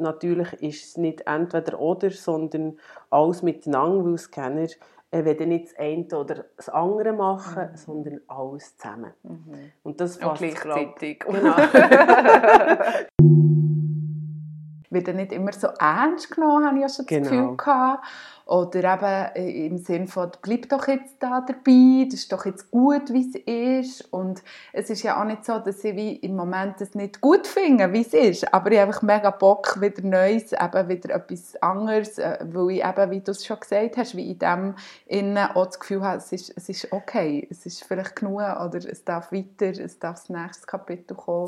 natürlich ist es nicht entweder oder, sondern alles miteinander, weil Scanner äh, werden nicht das eine oder das andere machen, mhm. sondern alles zusammen. Mhm. Und das fasst gleichzeitig. Genau. wird nicht immer so ernst genommen, habe ich ja schon genau. das Gefühl gehabt. Oder eben äh, im Sinne von, bleib doch jetzt da dabei, das ist doch jetzt gut, wie es ist. Und es ist ja auch nicht so, dass ich wie im Moment das nicht gut finde, wie es ist. Aber ich habe einfach mega Bock, wieder Neues, eben wieder etwas anderes, äh, weil ich eben, wie du es schon gesagt hast, wie in dem innen auch das Gefühl habe, es ist, es ist okay, es ist vielleicht genug oder es darf weiter, es darf das nächste Kapitel kommen.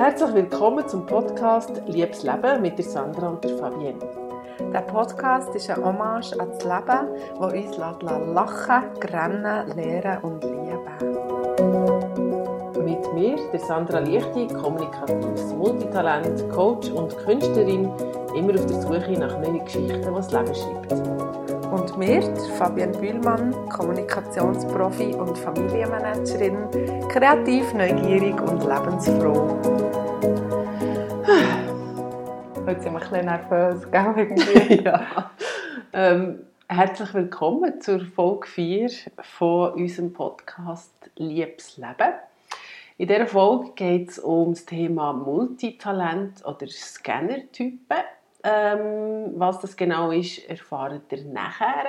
Herzlich willkommen zum Podcast Liebes Leben mit der Sandra und der Fabienne. Der Podcast ist ein Hommage an das Leben, das uns lachen, grennen, lehren und lieben. Der Sandra Lichti, kommunikatives Multitalent, Coach und Künstlerin, immer auf der Suche nach neuen Geschichten, die das Leben schreibt. Und mir, Fabienne Bühlmann, Kommunikationsprofi und Familienmanagerin, kreativ, neugierig und lebensfroh. Heute sind wir ein bisschen nervös, gell? ja. Ähm, herzlich willkommen zur Folge 4 von unserem Podcast Liebes Leben. In dieser Folge geht es um das Thema Multitalent oder Scanner-Typen. Ähm, was das genau ist, erfahrt ihr nachher.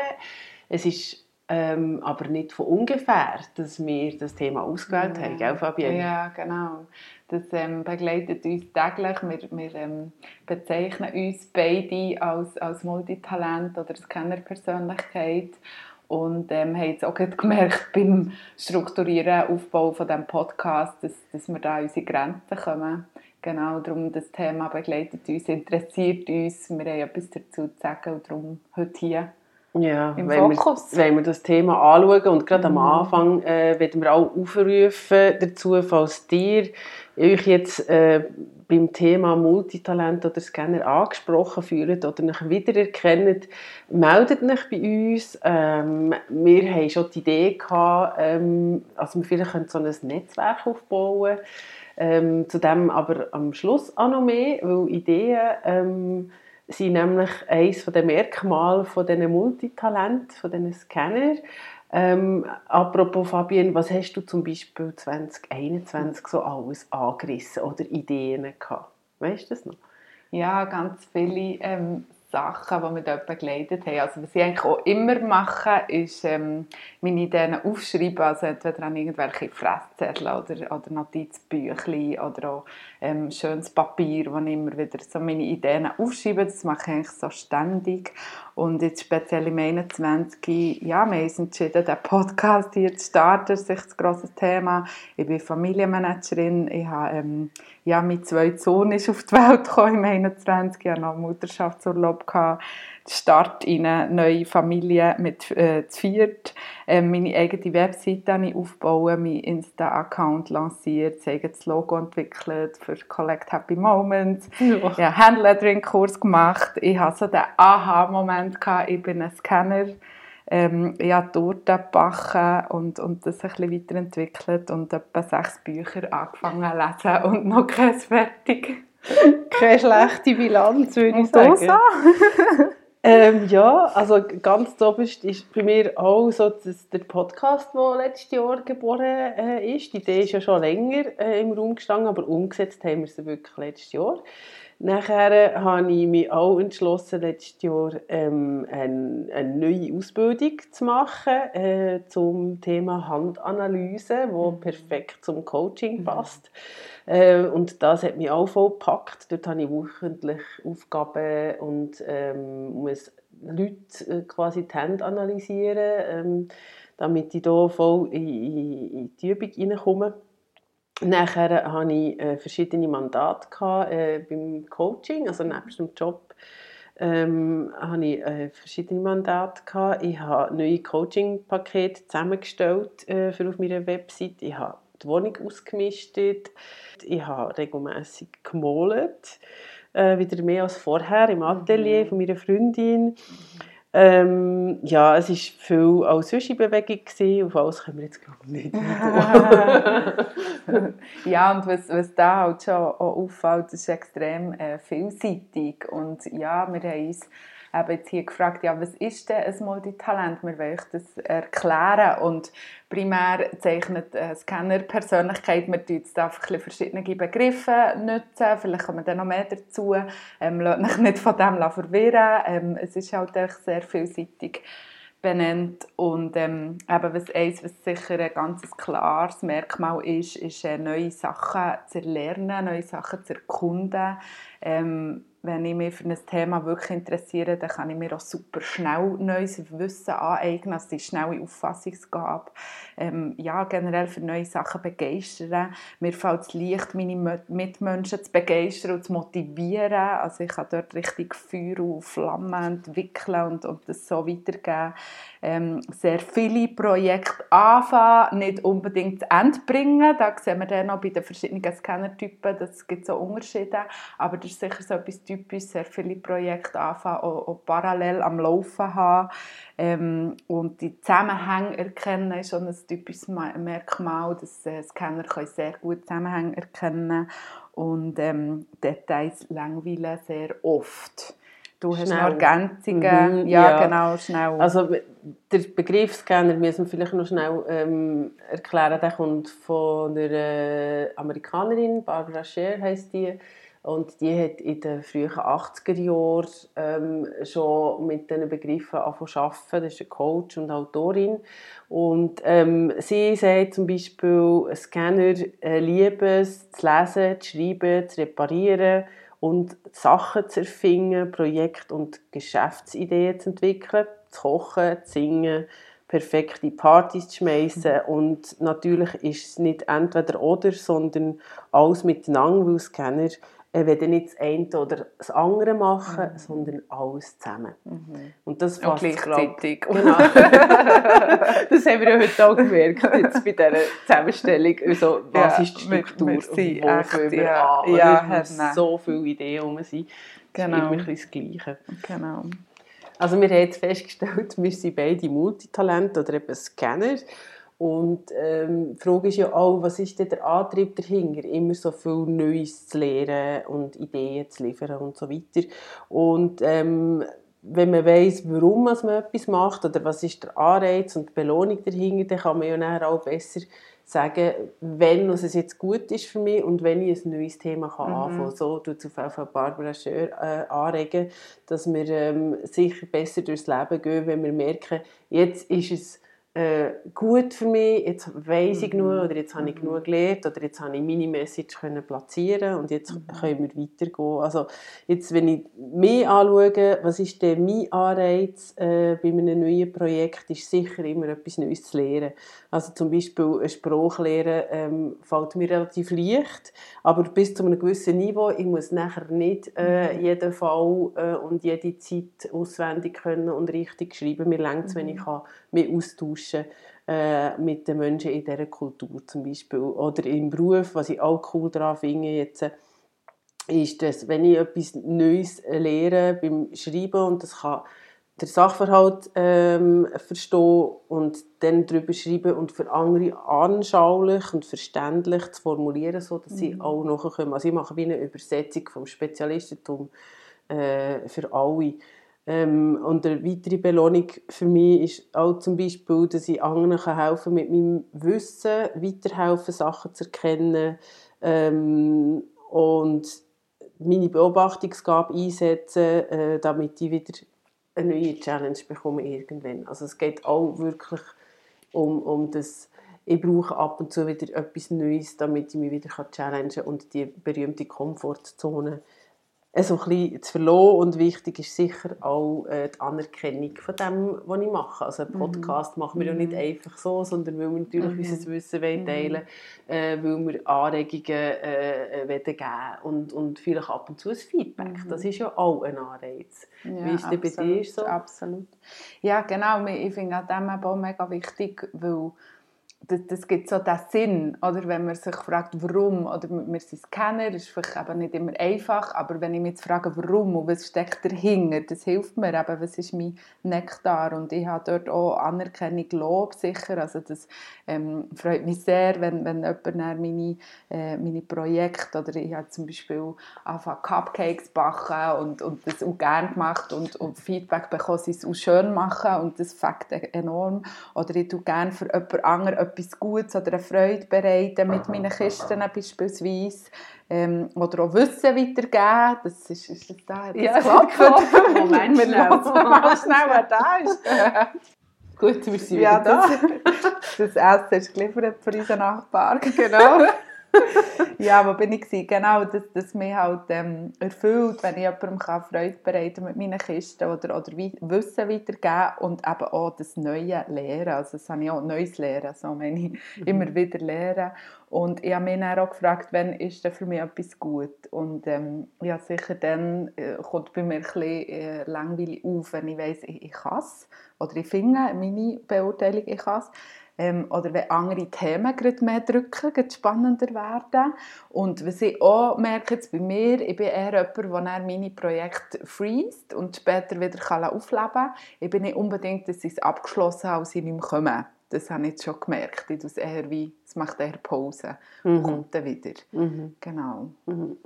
Es ist ähm, aber nicht von ungefähr, dass wir das Thema ausgewählt ja. haben, gell, Fabienne? Ja, genau. Das ähm, begleitet uns täglich. Wir, wir ähm, bezeichnen uns beide als, als Multitalent oder als Kennerpersönlichkeit und ähm, haben jetzt auch gemerkt beim Strukturieren, Aufbau von diesem Podcast, dass, dass wir da an unsere Grenzen kommen. Genau, darum das Thema begleitet uns, interessiert uns, wir haben etwas dazu zu sagen und darum heute hier ja, im wenn Fokus. Wir, wenn wir das Thema anschauen und gerade mhm. am Anfang äh, werden wir auch aufrufen dazu, falls ihr euch jetzt äh, beim Thema Multitalent oder Scanner angesprochen fühlt oder euch wiedererkennt, meldet euch bei uns. Ähm, wir haben schon die Idee gehabt, ähm, also wir vielleicht so ein Netzwerk aufbauen ähm, zu dem aber am Schluss auch noch mehr, weil Ideen ähm, sind nämlich eines der Merkmale von diesen Multitalent, von diesen Scanner. Ähm, apropos Fabienne, was hast du zum Beispiel 2021 so alles angerissen oder Ideen gehabt? Weißt du das noch? Ja, ganz viele ähm, Sachen, die mich dort begleitet haben. Also was ich eigentlich auch immer mache, ist ähm, meine Ideen aufschreiben, also entweder an irgendwelche Fresszettel oder, oder Notizbüchlein oder auch ähm, schönes Papier, wo ich immer wieder so meine Ideen aufschreibe. Das mache ich eigentlich so ständig. Und jetzt speziell im 21. Ja, wir haben uns entschieden, den Podcast hier zu starten. Das ist ein grosses Thema. Ich bin Familienmanagerin. Ich habe, ähm, ja, mein zweiter Sohn ist auf die Welt gekommen im 21. Ich hatte noch Mutterschaftsurlaub. Gehabt. Start in eine neue Familie mit äh, zu viert. Ähm, meine eigene Webseite habe ich aufgebaut, meinen Insta-Account lanciert, das Logo entwickelt für Collect Happy Moments. Ja. Ich habe Handlettering-Kurs gemacht. Ich hatte so den Aha-Moment, ich bin ein Scanner. Ähm, ich habe Torten gebacken und, und das ein bisschen weiterentwickelt und etwa sechs Bücher angefangen zu lesen und noch kein fertig. Keine schlechte Bilanz, würde ich sagen. Ähm, ja, also ganz oberst ist bei mir auch so dass der Podcast, der letztes Jahr geboren äh, ist. Die Idee ist ja schon länger äh, im Raum gestanden, aber umgesetzt haben wir sie wirklich letztes Jahr. Nachher habe ich mich auch entschlossen, letztes Jahr ähm, eine, eine, neue Ausbildung zu machen äh, zum Thema Handanalyse, wo mhm. perfekt zum Coaching mhm. Äh, und das hat mich auch voll gepackt. Dort habe ich wöchentlich Aufgaben und ähm, muss Leute äh, quasi die Hände analysieren, ähm, damit ich hier voll in, in, in die Übung reinkomme. Nachher hatte ich äh, verschiedene Mandate gehabt, äh, beim Coaching, also neben dem Job ähm, hatte ich äh, verschiedene Mandate gehabt. Ich habe neue Coaching-Pakete zusammengestellt äh, für auf meiner Website. Ich habe die Wohnung ausgemistet. Ich habe regelmäßig gemalt, äh, wieder mehr als vorher im Atelier mhm. von meiner Freundin. Ähm, ja, es war viel auch Sushi-Bewegung, auf alles können wir jetzt glaube ich nicht Ja, und was, was da halt schon auch auffällt, ist extrem äh, vielseitig und ja, wir haben uns eben jetzt hier gefragt, ja, was ist denn ein Multitalent? Wir wollen euch das erklären und primär zeichnet eine Scanner-Persönlichkeit, wir nutzen jetzt einfach verschiedene Begriffe nutzen, vielleicht kommen dann noch mehr dazu, ähm, lasst euch nicht von dem verwirren, ähm, es ist halt sehr vielseitig benennt und ähm, eben was eins, was sicher ein ganz klares Merkmal ist, ist äh, neue Sachen zu lernen, neue Sachen zu erkunden, ähm, wenn ich mich für ein Thema wirklich interessiere, dann kann ich mir auch super schnell neues Wissen aneignen, also die schnelle Auffassungsgabe. Ähm, ja, generell für neue Sachen begeistern. Mir fällt es leicht, meine Mitmenschen zu begeistern und zu motivieren. Also ich kann dort richtig Feuer und Flammen entwickeln und, und das so weitergeben. Ähm, sehr viele Projekte anfangen, nicht unbedingt zu Ende bringen. Da sehen wir dann auch bei den verschiedenen Scannertypen, das gibt so Unterschiede. Aber das ist sicher so etwas typisch, sehr viele Projekte anfangen, auch, auch parallel am Laufen haben. Ähm, und die Zusammenhänge erkennen ist schon ein typisches Merkmal, dass äh, Scanner können sehr gut Zusammenhänge erkennen und ähm, Details langweilen sehr oft. Du hast noch Ergänzungen. Mhm, ja, ja, genau, schnell. Also der Begriff Scanner müssen wir vielleicht noch schnell ähm, erklären. Der kommt von der äh, Amerikanerin, Barbara Scher heißt die. Und die hat in den frühen 80er Jahren ähm, schon mit diesen Begriffen angefangen zu arbeiten. Das ist eine Coach und Autorin. Und ähm, sie sagt zum Beispiel, Scanner äh, lieben es, zu lesen, zu schreiben, zu reparieren und Sachen zu erfinden, Projekte und Geschäftsideen zu entwickeln, zu kochen, zu singen, perfekte Partys zu schmeißen mhm. und natürlich ist es nicht entweder oder, sondern alles miteinander, weil Scanner wenn nicht das eine oder das andere machen, mhm. sondern alles zusammen. Mhm. Und das fasst gleichzeitig. Genau. das haben wir ja heute auch gemerkt, jetzt bei dieser Zusammenstellung. Also, was ja, ist die Struktur wir, wir und wo fangen wir ja, an? Ja, es müssen so viele Ideen herum sein. Genau. Das ist das Gleiche. Genau. Also wir haben jetzt festgestellt, wir sind beide Multitalente oder eben Scanner. Und ähm, die Frage ist ja auch, was ist denn der Antrieb dahinter, immer so viel Neues zu lernen und Ideen zu liefern und so weiter. Und ähm, wenn man weiß, warum man etwas macht oder was ist der Anreiz und die Belohnung dahinter, dann kann man ja nachher auch besser sagen, wenn es jetzt gut ist für mich und wenn ich ein neues Thema kann mhm. anfangen So tut es auf Barbara Schör äh, anregen, dass wir ähm, sicher besser durchs Leben gehen, wenn wir merken, jetzt ist es äh, gut für mich, jetzt weiß ich mhm. genug oder jetzt habe ich genug mhm. gelernt oder jetzt habe ich meine Message können platzieren und jetzt mhm. können wir weitergehen. Also jetzt, wenn ich mich anschaue, was ist denn mein Anreiz äh, bei einem neuen Projekt, ist sicher immer etwas Neues zu lernen. Also zum Beispiel eine Sprache lernen ähm, fällt mir relativ leicht, aber bis zu einem gewissen Niveau, ich muss nachher nicht äh, jeden Fall äh, und jede Zeit auswendig können und richtig schreiben. Mir längt es, wenn ich kann mich austauschen äh, mit den Menschen in dieser Kultur zum Beispiel. Oder im Beruf, was ich auch cool daran finde jetzt, ist, dass wenn ich etwas Neues lehre beim Schreiben und das kann der Sachverhalt ähm, verstehen und dann darüber schreiben und für andere anschaulich und verständlich zu formulieren, so dass mhm. sie auch nachkommen. Also ich mache wie eine Übersetzung vom Spezialistentum äh, für alle. Ähm, und eine weitere Belohnung für mich ist auch zum Beispiel, dass ich anderen kann helfen mit meinem Wissen, weiterhelfen, Sachen zu erkennen ähm, und meine Beobachtungsgabe einsetzen, äh, damit ich wieder eine neue Challenge bekomme irgendwann. Also es geht auch wirklich um, um das, ich brauche ab und zu wieder etwas Neues, damit ich mich wieder challengen kann und die berühmte Komfortzone so ein bisschen zu verlassen. Und wichtig ist sicher auch äh, die Anerkennung von dem, was ich mache. Also einen mhm. Podcast mhm. machen wir ja nicht mhm. einfach so, sondern weil wir natürlich mhm. unser Wissen wollen teilen mhm. äh, weil wir Anregungen äh, äh wollen geben und, und vielleicht ab und zu ein Feedback. Mhm. Das ist ja auch ein Anreiz. Ja, Wie ist das bei dir so? Absolut. Ja, genau. Ich finde auch dem auch mega wichtig, weil das, das gibt so den Sinn, oder? Wenn man sich fragt, warum, oder wir sind das ist vielleicht eben nicht immer einfach, aber wenn ich mich jetzt frage, warum und was steckt dahinter, das hilft mir eben, was ist mein Nektar? Und ich habe dort auch Anerkennung, Lob sicher, also das ähm, freut mich sehr, wenn, wenn jemand meine, äh, meine Projekte, oder ich habe zum Beispiel angefangen Cupcakes backen und, und das auch gerne gemacht und, und Feedback bekommen, sie es auch schön machen und das fängt enorm, oder ich tue gerne für jemand anderen etwas Gutes oder eine Freude bereiten mit meinen Kisten beispielsweise. Ähm, oder auch Wissen weitergeben. Das ist, ist das da, hat das ja, geklappt? Moment, schnell. mal schnell, wer da ist. Gut, wir sind ja, wieder da. Das, das Essen ist geliefert für unseren Nachbarn. Genau. ja, wo bin ich gewesen? Genau, dass das mich halt ähm, erfüllt, wenn ich jemandem kann Freude bereiten mit meinen Kisten oder, oder Wissen weitergeben und eben auch das Neue lernen. Also das habe ich auch Neues lernen, so meine ich, mhm. immer wieder lernen. Und ich habe mich dann auch gefragt, wann ist denn für mich etwas gut? Und ähm, ja, sicher dann äh, kommt bei mir ein bisschen äh, langweilig auf, wenn ich weiss, ich, ich kann es. Oder ich finde meine Beurteilung, ich kann es ähm, oder wenn andere Themen gerade mehr drücken, gerade spannender werden. Und was ich auch merke jetzt bei mir, ich bin eher jemand, der meine Projekte freest und später wieder kann aufleben kann. Ich bin nicht unbedingt, dass ich es abgeschlossen habe, als ich nicht mehr komme. Das habe ich jetzt schon gemerkt. Ich es eher wie, es macht eher Pause und mhm. kommt dann wieder. Mhm. Genau. Mhm.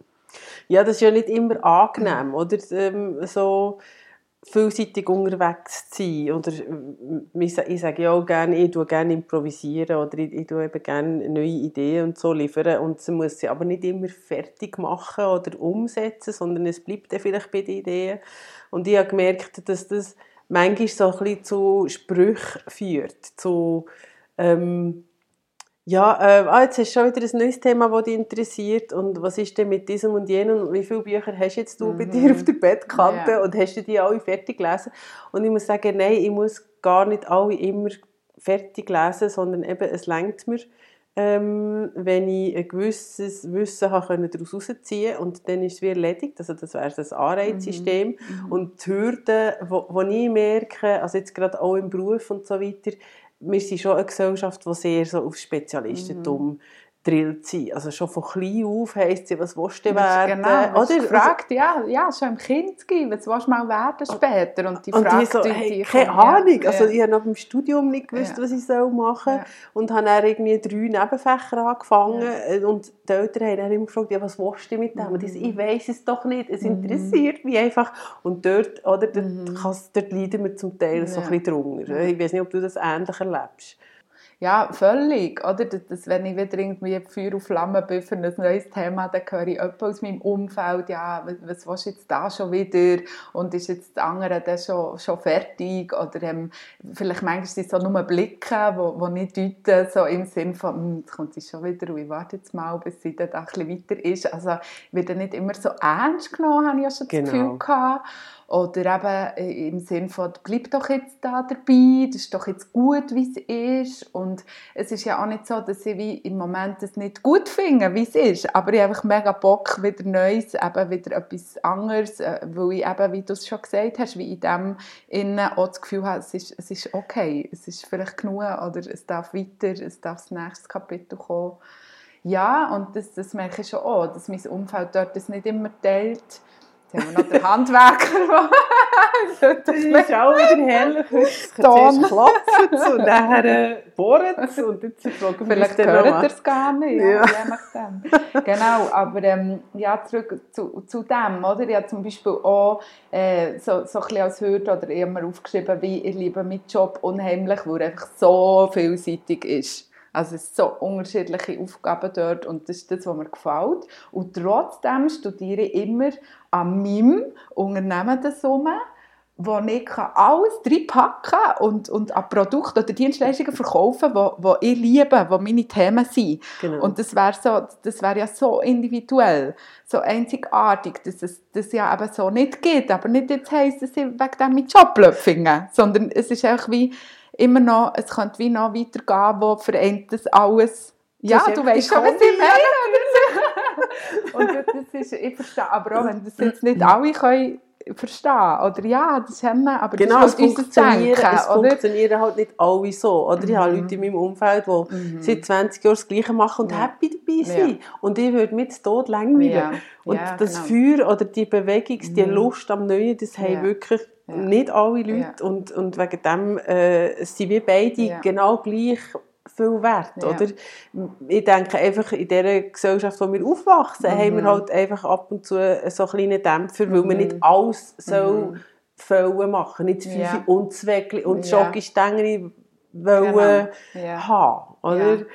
Ja, das ist ja nicht immer angenehm, oder? Ähm, so vielseitig unterwegs zu sein. Oder ich sage ja auch gerne, ich tue gerne improvisieren oder ich, ich tue eben gerne neue Ideen und so liefern und sie muss sie aber nicht immer fertig machen oder umsetzen, sondern es bleibt dann vielleicht bei den Ideen. Und ich habe gemerkt, dass das manchmal so ein bisschen zu Sprüchen führt, zu ähm, ja, äh, ah, jetzt hast du schon wieder ein neues Thema, das dich interessiert. Und was ist denn mit diesem und jenem? Und wie viele Bücher hast jetzt du mhm. bei dir auf der Bettkante? Yeah. Und hast du die alle fertig gelesen? Und ich muss sagen, nein, ich muss gar nicht alle immer fertig lesen, sondern eben, es längt mir, ähm, wenn ich ein gewisses Wissen habe, können daraus herausziehen und dann ist es wie erledigt. Also das wäre das Anreizsystem. Mhm. mhm. Und die Hürden, die ich merke, also jetzt gerade auch im Beruf und so weiter, wir sind schon eine Gesellschaft, die sehr so auf Spezialistentum mhm drillt sind. Also schon von klein auf heisst sie, was willst du werden? Genau, oder? gefragt, ja, ja, schon im Kind geben, was willst du mal werden später? Und die und Frage, die so, hey, die keine Ahnung, ja. also ich habe nach dem Studium nicht gewusst, ja. was ich soll machen soll ja. und habe dann irgendwie drei Nebenfächer angefangen ja. und die Eltern haben dann immer gefragt, ja, was willst du mit dem? Und ich, so, ich mhm. weiss es doch nicht, es mhm. interessiert mich einfach und dort, oder, dort, mhm. dort leiden wir zum Teil so ein bisschen drunter. Ich weiß nicht, ob du das ähnlich erlebst. Ja, völlig. Oder? Das, wenn ich wieder irgendwie Feuer und Flamme bin für ein neues Thema, dann höre ich jemanden aus meinem Umfeld, ja, was, was willst du jetzt da schon wieder? Und ist jetzt das andere dann schon, schon fertig? Oder ähm, vielleicht manchmal sind es so nur Blicke, die nicht deuten, so im Sinn von, hm, jetzt kommt sie schon wieder und ich warte jetzt mal, bis sie dann ein bisschen weiter ist. Also ich werde nicht immer so ernst genommen, habe ich ja schon genau. das Gefühl gehabt. Oder eben äh, im Sinne von, bleib doch jetzt da dabei, das ist doch jetzt gut, wie es ist. Und es ist ja auch nicht so, dass ich wie im Moment das nicht gut finde, wie es ist. Aber ich habe einfach mega Bock, wieder Neues, eben wieder etwas anderes, äh, weil ich eben, wie du es schon gesagt hast, wie in dem innen auch das Gefühl habe, es ist, es ist okay, es ist vielleicht genug oder es darf weiter, es darf das nächste Kapitel kommen. Ja, und das, das merke ich schon auch, dass mein Umfeld dort das nicht immer teilt Jetzt haben wir noch den Handwerker. das ist auch wieder herrlich. Es kann klopfen und dann bohren und jetzt fragen Vielleicht hört er es gar nicht, ja. ja genau, aber ähm, ja, zurück zu, zu dem, oder? Ich habe zum Beispiel auch äh, so, so ein bisschen als Hürde oder immer aufgeschrieben, wie ich liebe meinen Job unheimlich, weil er einfach so vielseitig ist. Also es sind so unterschiedliche Aufgaben dort und das ist das, was mir gefällt. Und trotzdem studiere ich immer an meinem Unternehmen der Summe, wo ich alles reinpacken und, und an Produkte oder Dienstleistungen verkaufen kann, die ich liebe, die meine Themen sind. Genau. Und das wäre so, das wär ja so individuell, so einzigartig, dass es das ja eben so nicht geht. Aber nicht jetzt heisst, dass ich wegen dem meinen Job finde, sondern es ist einfach wie immer noch, es könnte wie noch weitergehen, wo vereint das alles. Ja, du weißt schon, was ich meine. und das ist, ich verstehe aber auch, wenn das jetzt nicht alle können verstehen. Oder ja, das haben wir, aber genau, das ist halt funktionieren, Denken, es oder? funktionieren halt nicht alle so. Oder? Mhm. Ich habe mhm. Leute in meinem Umfeld, die mhm. seit 20 Jahren das Gleiche machen und ja. happy dabei sind. Ja. Und ich würde mich tot langweilen. Ja. Und das genau. Feuer oder die Bewegung, die mhm. Lust am Neuen, das haben wirklich nicht alle Leute. Und, und wegen dem äh, sind wir beide genau gleich viel wert, ja. oder? Ich denke einfach, in dieser Gesellschaft, in der wir aufwachsen, mhm. haben wir halt einfach ab und zu so kleine Dämpfer, weil mhm. man nicht alles so mhm. machen nicht viel ja. und Zweckli und ja. Schokostängel wollen genau. haben, oder? Ja.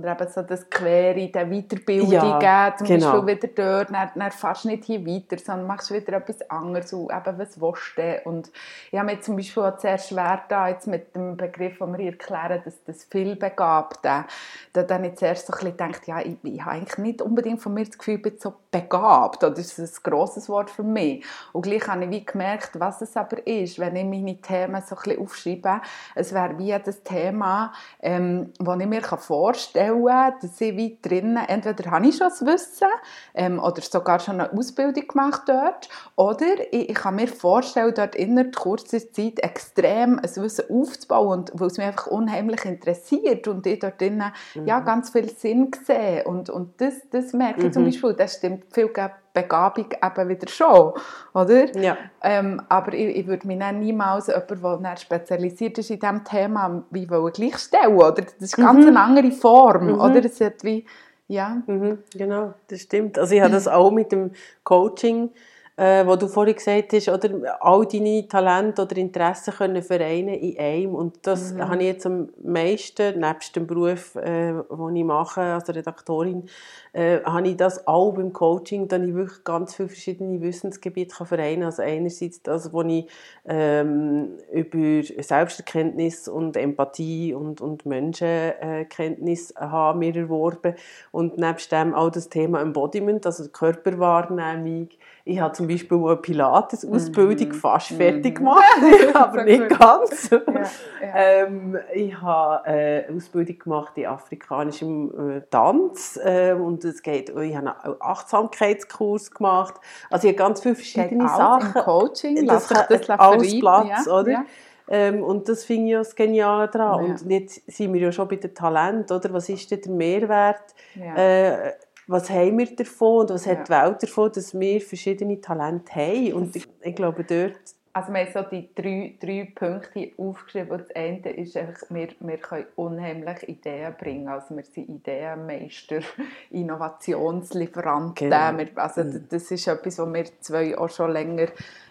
Oder eben so das Quere, die Weiterbildung ja, zum genau. Beispiel wieder dort, dann, dann fährst du nicht hier weiter, sondern machst wieder etwas anderes und eben, was willst du Und ich habe mir zum Beispiel auch sehr schwer da, jetzt mit dem Begriff, den wir erklären, dass das Vielbegabte, da dann ich zuerst so ein bisschen gedacht, ja, ich, ich habe eigentlich nicht unbedingt von mir das Gefühl, ich bin so begabt, oder das ist ein grosses Wort für mich. Und gleich habe ich wie gemerkt, was es aber ist, wenn ich meine Themen so ein bisschen aufschreibe, es wäre wie das Thema, ähm, das ich mir vorstellen kann, stellen, dass ich weit drinnen, entweder habe ich schon das Wissen ähm, oder sogar schon eine Ausbildung gemacht dort, oder ich, ich kann mir vorstellen, dort innerhalb kurzer Zeit extrem ein Wissen aufzubauen, und, weil es mich einfach unheimlich interessiert und ich dort drinnen mhm. ja, ganz viel Sinn sehe. Und, und das, das merke ich mhm. zum Beispiel, das stimmt viel Begabung eben wieder schon, oder? Ja. Ähm, aber ich, ich würde mich dann niemals jemand, der spezialisiert ist in diesem Thema, wie gleichstellen, oder? Das ist ganz mhm. eine andere Form, mhm. oder? Es hat wie, ja. Mhm, genau, das stimmt. Also ich habe das auch mit dem Coaching äh, wo du vorhin gesagt hast, oder all deine Talente oder Interessen können vereinen in einem. Und das mhm. habe ich jetzt am meisten, nebst dem Beruf, äh, den ich mache als Redaktorin, äh, habe ich das auch beim Coaching, dass ich wirklich ganz viele verschiedene Wissensgebiete kann vereinen kann. Also einerseits das, was ich ähm, über Selbsterkenntnis und Empathie und, und Menschenkenntnis habe mir erworben und nebst dem auch das Thema Embodiment, also Körperwahrnehmung, ich habe zum Beispiel eine Pilates-Ausbildung mhm. fast fertig mhm. gemacht, aber nicht ganz. Ja, ja. Ähm, ich habe eine Ausbildung gemacht in afrikanischem äh, Tanz äh, und es geht, ich habe einen Achtsamkeitskurs gemacht. Also ich habe ganz viele verschiedene Sachen. Im Coaching, das, das, das alles Platz, ja, oder? Ähm, und das finde ich ja das Geniale daran. Und jetzt sind wir ja schon bei den Talenten, oder? Was ist denn der Mehrwert? Äh, was haben wir davon und was ja. hat die Welt davon, dass wir verschiedene Talente haben. Und ich, ich glaube, dort... Also wir haben so die drei, drei Punkte aufgeschrieben. Das eine ist einfach, wir, wir können unheimlich Ideen bringen. Also wir sind Ideenmeister, Innovationslieferanten. Genau. also mhm. das ist etwas, was wir zwei auch schon länger,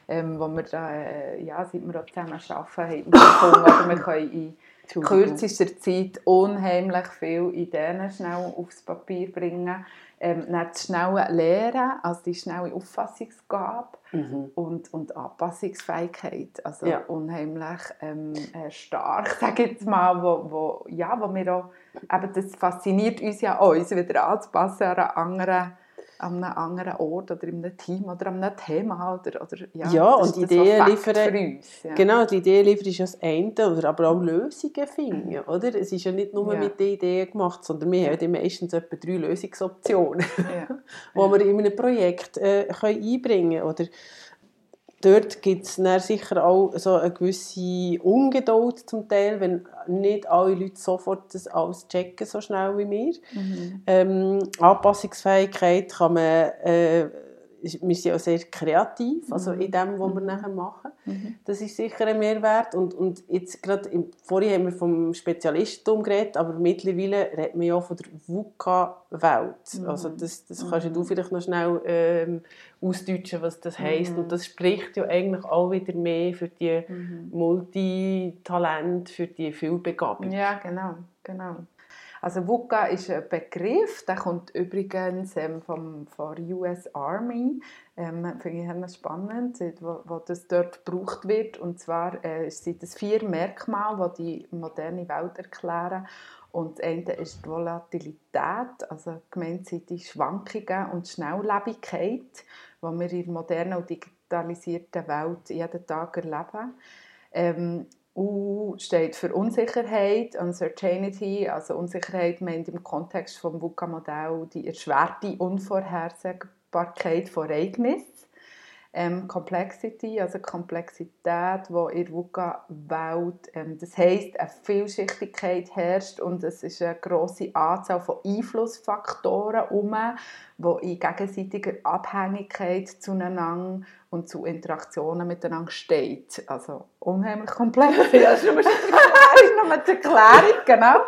ähm, wo wir da, äh, ja, seit wir auch zusammen arbeiten, haben wir wir können in kürzester Zeit unheimlich viele Ideen schnell aufs Papier bringen ähm, schnelle Lernen, also die schnelle Auffassungsgabe mhm. und, und Anpassungsfähigkeit, also ja. unheimlich ähm, äh, stark, sage ich jetzt mal, wo, wo, ja, wo wir auch, eben das fasziniert uns ja auch, uns wieder anzupassen an einer anderen an einem anderen Ort oder in einem Team oder an einem Thema oder, oder ja, ja und die Ideen liefern uns, ja. genau die Ideen liefern ist das eine oder aber auch Lösungen finden mhm. oder es ist ja nicht nur ja. mit den Ideen gemacht sondern wir haben meistens etwa drei Lösungsoptionen ja. wo wir in einem Projekt äh, können einbringen oder dort gibt es sicher auch so eine gewisse Ungeduld zum Teil, wenn nicht alle Leute sofort das alles checken, so schnell wie wir. Mhm. Ähm, Anpassungsfähigkeit kann man äh, wir sind auch sehr kreativ, also in dem, was wir mhm. nachher machen. Mhm. Das ist sicher ein Mehrwert. Und, und jetzt gerade, vorhin haben wir vom Spezialistentum geredet, aber mittlerweile redet man ja von der VUCA-Welt. Mhm. Also das, das kannst du vielleicht noch schnell ähm, ausdeutschen, was das heisst. Und das spricht ja eigentlich auch wieder mehr für die Multitalent, für die Vielbegabung. Ja, genau, genau. Also VUCA ist ein Begriff, der kommt übrigens ähm, von der US Army. Ähm, Finde ich spannend, wo, wo das dort gebraucht wird. Und zwar äh, sind es vier Merkmale, die die moderne Welt erklären. Und das eine ist die Volatilität, also gemeint sind die Schwankungen und Schnelllebigkeit, die wir in der modernen und digitalisierten Welt jeden Tag erleben. Ähm, U steht für Unsicherheit, Uncertainty, also Unsicherheit meint im Kontext vom VUCA-Modell die erschwerte Unvorhersehbarkeit von Ereignissen. ähm, Complexity, also Komplexität, die in der VUCA-Welt, ähm, das heisst, eine Vielschichtigkeit herrscht und es ist eine grosse Anzahl von Einflussfaktoren um, die in gegenseitiger Abhängigkeit zueinander und zu Interaktionen miteinander steht. Also unheimlich komplex. ja, das ist nur die Erklärung, genau.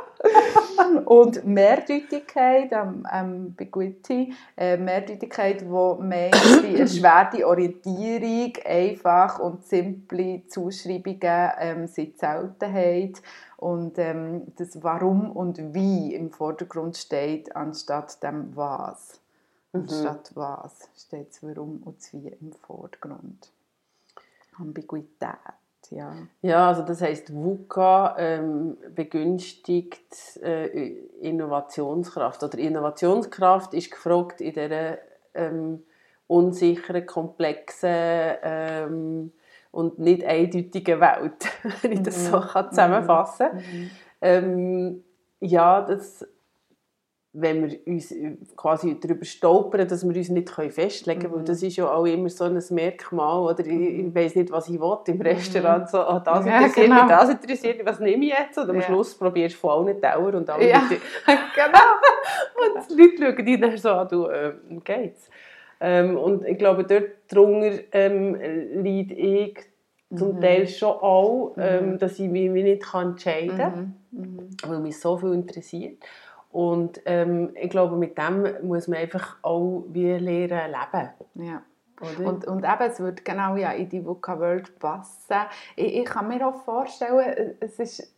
und Mehrdeutigkeit, ähm, ähm, Biguity, äh, Mehrdeutigkeit, wo meint die erschwerte Orientierung, einfach und simple Zuschreibungen ähm, sind Seltenheit und ähm, das Warum und Wie im Vordergrund steht, anstatt dem Was. Mhm. Anstatt Was steht das Warum und das Wie im Vordergrund. Ambiguität ja. Ja, also das heißt, VUCA ähm, begünstigt äh, Innovationskraft oder Innovationskraft ist gefragt in dieser ähm, unsicheren, komplexen ähm, und nicht eindeutigen Welt, wenn ich das so mhm. kann zusammenfassen kann. Mhm. Ähm, ja, das wenn wir uns quasi darüber stolpern, dass wir uns nicht festlegen können, mhm. weil das ist ja auch immer so ein Merkmal, oder ich, ich mhm. weiß nicht, was ich will im mhm. Restaurant, so, oh, das ja, interessiert genau. mich, das interessiert mich, was nehme ich jetzt? Und am ja. Schluss probierst du von allen Dauer und alle ja. Genau. und die Leute schauen dich dann so an, du, äh, geht's? Ähm, und ich glaube, dort drunter ähm, leide ich zum mhm. Teil schon auch, ähm, dass ich mich nicht entscheiden kann, mhm. weil mich so viel interessiert. Und ähm, ich glaube, mit dem muss man einfach auch wie lernen leben. Ja. Und, und eben, es würde genau ja in die VUCA World passen. Ich, ich kann mir auch vorstellen, es ist,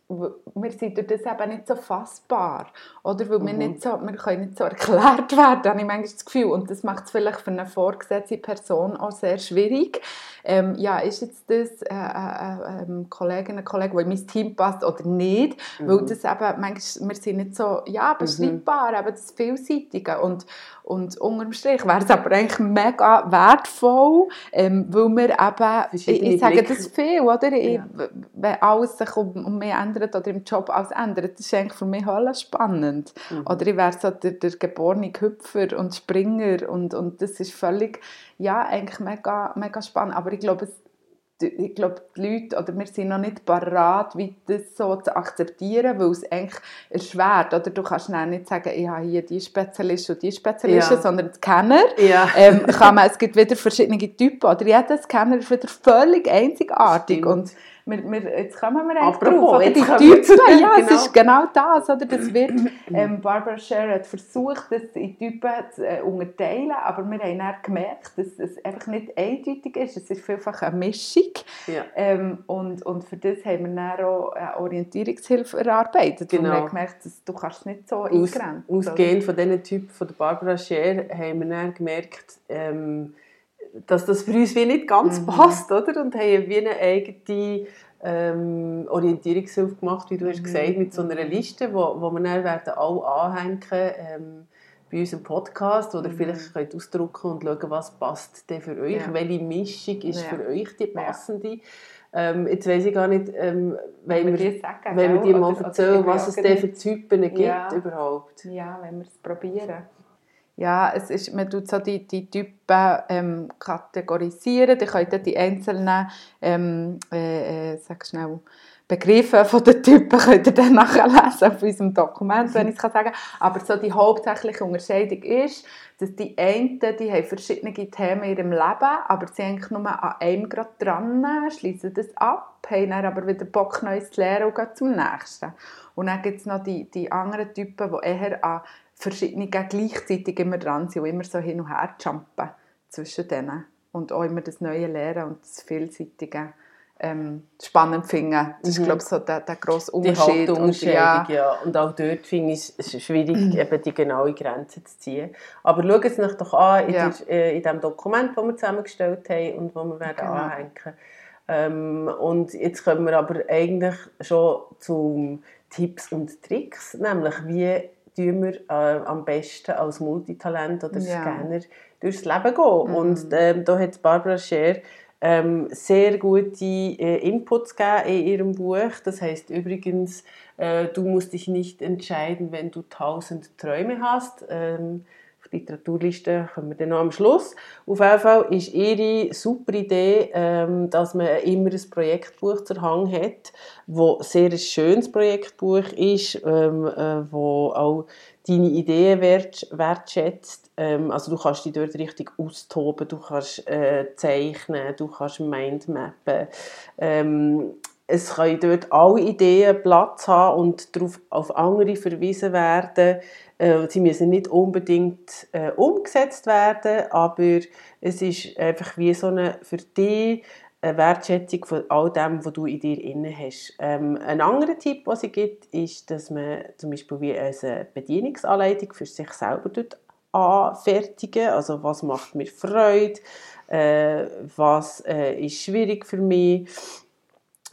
wir sind durch das eben nicht so fassbar. Oder? Weil mhm. wir, nicht so, wir können nicht so erklärt werden, habe ich manchmal das Gefühl. Und das macht es vielleicht für eine vorgesetzte Person auch sehr schwierig. Ähm, ja, ist jetzt das äh, äh, äh, Kollegin, ein Kollege, der in mein Team passt oder nicht? Mhm. Weil das eben, manchmal, wir sind nicht so ja, beschreibbar, mhm. eben das Vielseitige. Und, und unterm Strich wäre es aber eigentlich mega wertvoll, ähm, weil wir eben, ich, ich sage das viel, oder? Ich, ja. Wenn alles sich um, um mich ändert oder im Job alles ändert, das ist eigentlich für mich alles spannend. Mhm. Oder ich wäre so der, der geborene Hüpfer und Springer und, und das ist völlig, ja, eigentlich mega, mega spannend. Aber ich glaube, es ich glaube, die Leute, oder wir sind noch nicht parat, wie das so zu akzeptieren, weil es eigentlich erschwert, oder du kannst nicht sagen, ich habe hier die Spezialisten und die Spezialisten, ja. sondern die Scanner, ja. ähm, kann man, es gibt wieder verschiedene Typen, oder jeder Scanner ist wieder völlig einzigartig Stimmt. und wir, wir, jetzt kommen wir eigentlich Apropos, drauf. Die Typen, ja, genau. es ist genau das. Oder? das wird, ähm, Barbara Scher hat versucht, das in Typen zu äh, unterteilen, aber wir haben dann gemerkt, dass es einfach nicht eindeutig ist. Es ist vielfach eine Mischung. Ja. Ähm, und, und für das haben wir dann auch eine Orientierungshilfe erarbeitet. Genau. Und wir haben gemerkt, dass du kannst nicht so Aus, eingrenzen. Ausgehend von diesen Typen von der Barbara Scher haben wir dann gemerkt, ähm, dass das für uns wie nicht ganz mhm. passt, oder? Und haben wie eine eigene ähm, Orientierungshilfe gemacht, wie du mhm. hast gesagt, mit so einer mhm. Liste, wo, wo wir dann werden alle anhängen ähm, bei unserem Podcast oder mhm. vielleicht könnt ausdrucken und schauen, was passt denn für euch, ja. welche Mischung ist ja. für euch die passende. Ja. Ähm, jetzt weiß ich gar nicht, ähm, wenn wir, wir, sagen, wenn wir dir mal erzählen, was es denn für Typen gibt überhaupt. Ja, wenn wir es probieren. Ja, es ist, man tut so die, die Typen ähm, kategorisieren. Die könnt die einzelnen, ähm, äh, äh, sag schnell, Begriffe von den Typen könnt ihr dann nachlesen auf unserem Dokument, wenn ich es sagen kann. Aber so die hauptsächliche Unterscheidung ist, dass die einen, die haben verschiedene Themen in ihrem Leben, aber sie sind eigentlich nur an einem gerade dran, schließen das ab, haben dann aber wieder Bock, Neues zu lernen und gehen zum nächsten. Und dann gibt es noch die, die anderen Typen, die eher an verschiedene gleichzeitig immer dran sind und immer so hin und her jumpen zwischen denen. Und auch immer das neue Lernen und das Vielseitige ähm, spannend finden. Das mhm. ist, glaube ich, so der, der grosse Unterschied. Die und, ja. ja. Und auch dort finde ich es schwierig, mhm. eben die genaue Grenze zu ziehen. Aber schauen Sie sich doch an in, ja. der, äh, in dem Dokument, das wir zusammengestellt haben und das wir werden genau. anhängen ähm, Und jetzt kommen wir aber eigentlich schon zu Tipps und Tricks, nämlich wie tun wir äh, am besten als Multitalent oder ja. Scanner durchs Leben gehen. Mhm. Und ähm, da hat Barbara Scher ähm, sehr gute äh, Inputs gegeben in ihrem Buch. Das heißt übrigens, äh, du musst dich nicht entscheiden, wenn du tausend Träume hast. Ähm, Literaturliste kommen wir dann noch am Schluss. Auf jeden Fall ist ihre super Idee, ähm, dass man immer ein Projektbuch zur Hand hat, wo sehr ein schönes Projektbuch ist, ähm, äh, wo auch deine Ideen wert, wertschätzt. Ähm, also du kannst dich dort richtig austoben, du kannst äh, zeichnen, du kannst Mindmappen. Ähm, es können dort alle Ideen Platz haben und darauf auf andere verwiesen werden. Äh, sie müssen nicht unbedingt äh, umgesetzt werden, aber es ist einfach wie so eine für dich eine Wertschätzung von all dem, was du in dir inne hast. Ähm, ein anderer Tipp, was es gibt, ist, dass man zum Beispiel wie eine Bedienungsanleitung für sich selber anfertigen. Also was macht mir Freude, äh, was äh, ist schwierig für mich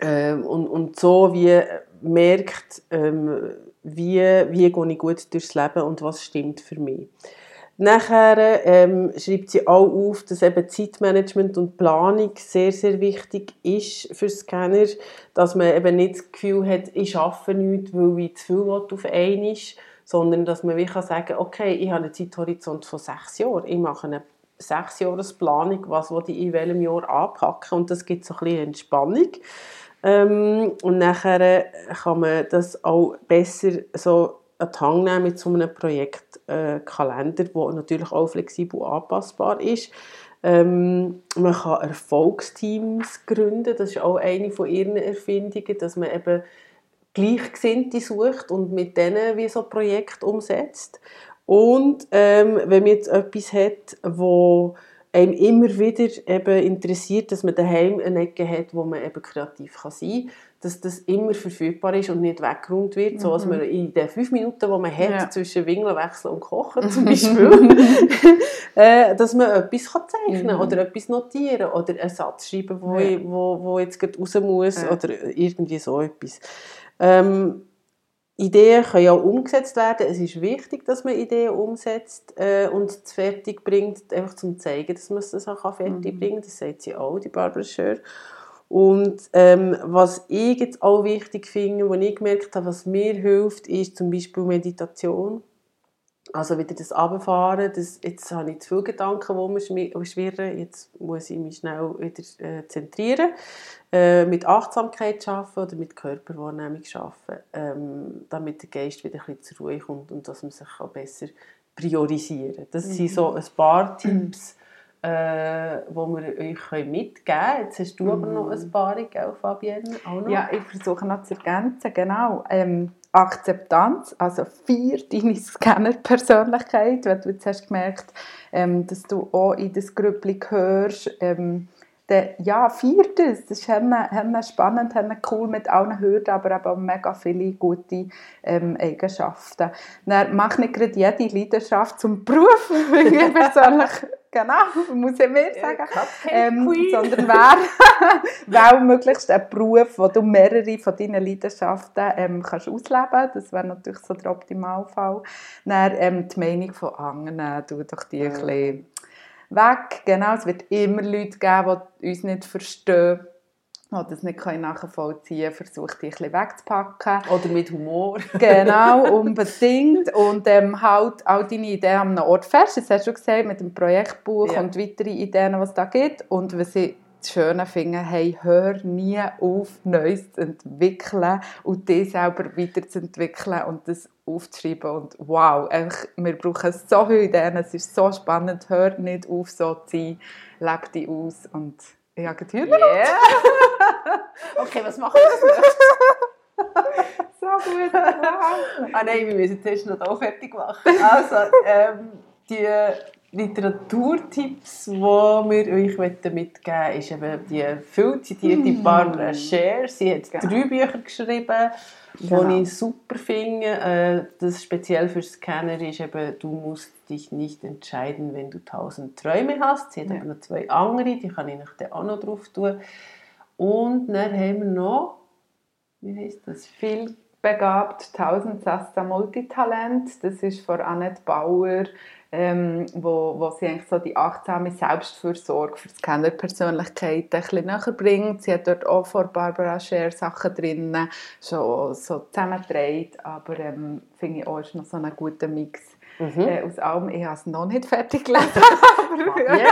ähm, und, und so wie merkt, ähm, wie, wie gehe ich gut durchs Leben und was stimmt für mich. Nachher ähm, schreibt sie auch auf, dass eben Zeitmanagement und Planung sehr, sehr wichtig ist für Scanner, dass man eben nicht das Gefühl hat, ich arbeite nichts, weil ich zu viel auf einmal sondern dass man wie kann sagen okay, ich habe einen Zeithorizont von sechs Jahren, ich mache eine sechs Planung, was ich in welchem Jahr anpacken und das gibt so ein bisschen Entspannung. Ähm, und nachher kann man das auch besser so an die Hand nehmen mit so einem Projektkalender, äh, der natürlich auch flexibel anpassbar ist. Ähm, man kann Erfolgsteams gründen, das ist auch eine von ihren Erfindungen, dass man eben Gleichgesinnte sucht und mit denen wie so ein Projekt umsetzt. Und ähm, wenn man jetzt etwas hat, wo einem immer wieder eben interessiert, dass man daheim eine Ecke hat, wo man eben kreativ kann sein kann, dass das immer verfügbar ist und nicht weggeräumt wird, mhm. so dass mhm. man in den fünf Minuten, die man hat, ja. zwischen Wingeln wechseln und Kochen zum Beispiel, äh, dass man etwas kann zeichnen mhm. oder etwas notieren oder einen Satz schreiben, wo, ja. ich, wo, wo jetzt gerade raus muss ja. oder irgendwie so etwas. Ähm, Ideen können ja umgesetzt werden. Es ist wichtig, dass man Ideen umsetzt äh, und es fertig bringt, einfach zum zeigen, dass man es auch fertig mhm. kann. Das sagt sie auch, die Barbara Schör. Und ähm, was ich jetzt auch wichtig finde, was ich gemerkt habe, was mir hilft, ist zum Beispiel Meditation. Also wieder das Abfahren, das, jetzt habe ich zu viele Gedanken, die mir schwirren, jetzt muss ich mich schnell wieder äh, zentrieren. Äh, mit Achtsamkeit arbeiten oder mit Körperwahrnehmung arbeiten, ähm, damit der Geist wieder ein bisschen zur Ruhe kommt und dass man sich auch besser priorisieren kann. Das mhm. sind so ein paar Tipps, äh, wo wir euch mitgeben können. Jetzt hast du mhm. aber noch ein mhm. paar, gell, Fabienne? Auch noch? Ja, ich versuche noch zu ergänzen, genau. Ähm, Akzeptanz, also vier deine Scanner-Persönlichkeit, weil du jetzt hast gemerkt, ähm, dass du auch in das Grüppli gehörst, ähm, dann, ja, vier das. Das ist haben spannend, haben cool mit allen Hürden, aber eben auch mega viele gute ähm, Eigenschaften. Dann mach nicht gerade jede Leidenschaft zum Beruf, wie ich persönlich Genau, muss ich mir sagen. Ähm, sondern wer, wer möglichst einen Beruf, wo du mehrere von deinen Leidenschaften ähm, kannst ausleben kannst. Das wäre natürlich so der Optimalfall. Dann ähm, die Meinung von anderen, du doch die ja. ein bisschen weg. Genau, es wird immer Leute geben, die uns nicht verstehen die das nicht nachvollziehen können, versuche die ein bisschen wegzupacken. Oder mit Humor. genau, unbedingt. Und ähm, halt all deine Ideen an einem Ort fest. Das hast du gesagt, mit dem Projektbuch ja. und weitere Ideen, was es da gibt. Und was ich das Schöne finde, hey, hör nie auf, Neues zu entwickeln und dich selber weiterzuentwickeln und das aufzuschreiben. Und wow, einfach, wir brauchen so viele Ideen, es ist so spannend, hör nicht auf, so zu sein, lebe dich aus und ja, natürlich. Yeah. okay, was machen wir jetzt? so gut. Ah nein, wir müssen zuerst noch hier fertig machen. Also, ähm, die Literaturtipps, die wir euch mitgeben wollen, ist eben die viel zitierte mm. Barbara Scher. Sie hat genau. drei Bücher geschrieben, genau. die ich super finde. Äh, das speziell für Scanner ist eben, du musst dich nicht entscheiden, wenn du tausend Träume hast. Sie hat ja. aber noch zwei andere, die kann ich euch auch noch drauf tun. Und dann haben wir noch, wie heißt das? Viel begabt, Tausendsassa Multitalent. Das ist von Annette Bauer ähm, wo, wo sie eigentlich so die achtsame Selbstfürsorge für Scanner-Persönlichkeit ein bisschen näher bringt. Sie hat dort auch vor Barbara Scher Sachen drin, schon so zusammengetragen, aber ähm, finde ich auch ist noch so ein guter Mix Mhm. Äh, aus allem, ich habe es noch nicht fertig gelesen, aber ja.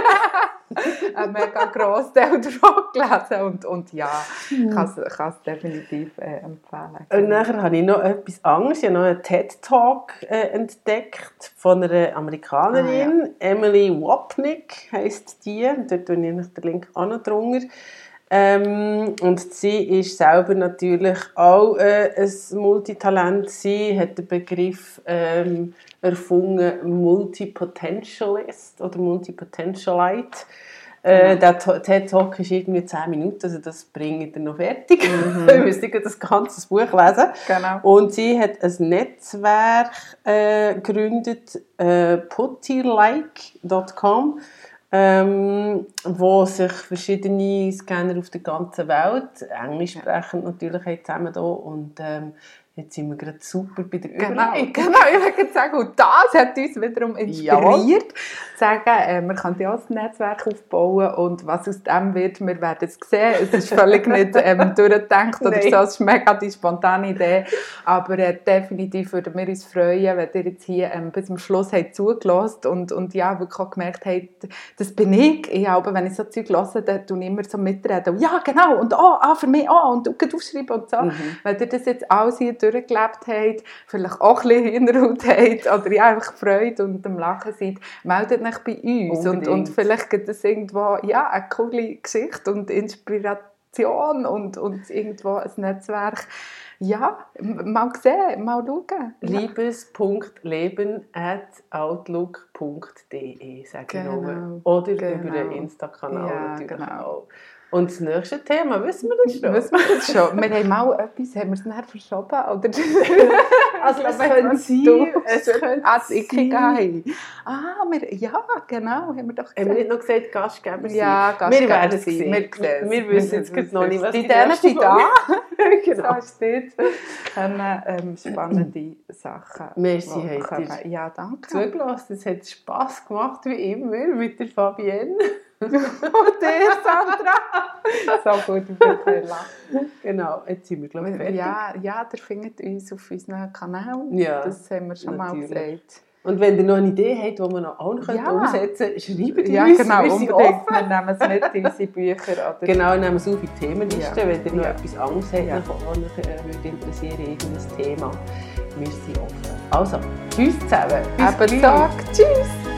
ein mega grosser Teil davon gelesen und, und ja, ich kann es definitiv äh, empfehlen. Und nachher habe ich noch etwas anderes, ich habe noch einen TED-Talk äh, entdeckt von einer Amerikanerin, ah, ja. Emily Wapnick heisst die, dort tue ich den Link auch noch drunter. Ähm, und sie ist selber natürlich auch äh, ein Multitalent. Sie hat den Begriff ähm, erfunden Multipotentialist oder Multipotentialite. Äh, mhm. der TED-Talk ist irgendwie 10 Minuten, also das bringt er noch fertig. Mhm. Wir müssen das ganze Buch lesen. Genau. Und sie hat ein Netzwerk äh, gegründet, äh, puttylike.com ähm, wo sich verschiedene Scanner auf der ganzen Welt, Englisch sprechend natürlich, zusammen da und ähm, Jetzt sind wir gerade super bei der genau, Überleitung. Genau, ich würde sagen, und das hat uns wiederum inspiriert, zu sagen, äh, wir können ja auch ein Netzwerk aufbauen und was aus dem wird, wir werden es sehen. Es ist völlig nicht ähm, durchgedacht oder so, es ist mega die spontane Idee, aber äh, definitiv würden wir uns freuen, wenn ihr jetzt hier ähm, bis zum Schluss habt zugelassen und, und ja, wirklich auch gemerkt habt, das bin ich. Ich habe, wenn ich so Zeug höre, dann tue ich immer so mitreden. Ja, genau, und oh, ah, für mich auch, oh, und du kannst aufschreiben und so. Mhm. Wenn ihr das jetzt alles hier durchgelebt habt, vielleicht auch ein bisschen Hinterhalt habt oder ja, einfach Freude und am Lachen seid, meldet euch bei uns. Und, und vielleicht gibt es irgendwo ja, eine coole Geschichte und Inspiration und, und irgendwo ein Netzwerk. Ja, mal sehen, mal schauen. Liebes.leben at outlook.de, sage genau. Oder genau. über den Insta-Kanal ja, natürlich genau. auch. Und das nächste Thema, wissen wir das schon? Wissen wir das schon? wir haben mal etwas, haben wir es nachher verschoben? Oder? also es könnte sein, es könnte ah, sein. Ah, wir, ja, genau, haben wir doch gesagt. Haben wir nicht noch gesagt, Gastgeber sein? Ja, Gastgeber wir werden sein. Wir, wir wissen jetzt wir noch nicht, was die denen sind da. genau. Da steht. Haben ähm, spannende Sachen. Merci, habt Ja, danke. Zugelassen, es hat Spass gemacht, wie immer, mit der Fabienne. Und dir, Sandra. so gut, ich bin lachen. Genau, jetzt sind wir, glaube ich, fertig. Ja, ja, ihr findet uns auf unseren Kanal. Ja, das haben wir schon natürlich. mal gesagt. Und wenn ihr noch eine Idee habt, die wir noch auch noch ja. umsetzen können, schreibt ja, uns. Genau, wir unbedingt. Wir nehmen es mit in unsere Bücher. Oder genau, nehmen es auf die Themenliste. Ja. Wenn ihr noch ja. etwas anderes habt, ja. was euch äh, interessiert, irgendein Thema, wir sind offen. Also, tschüss zusammen. Bis Tag. Tschüss.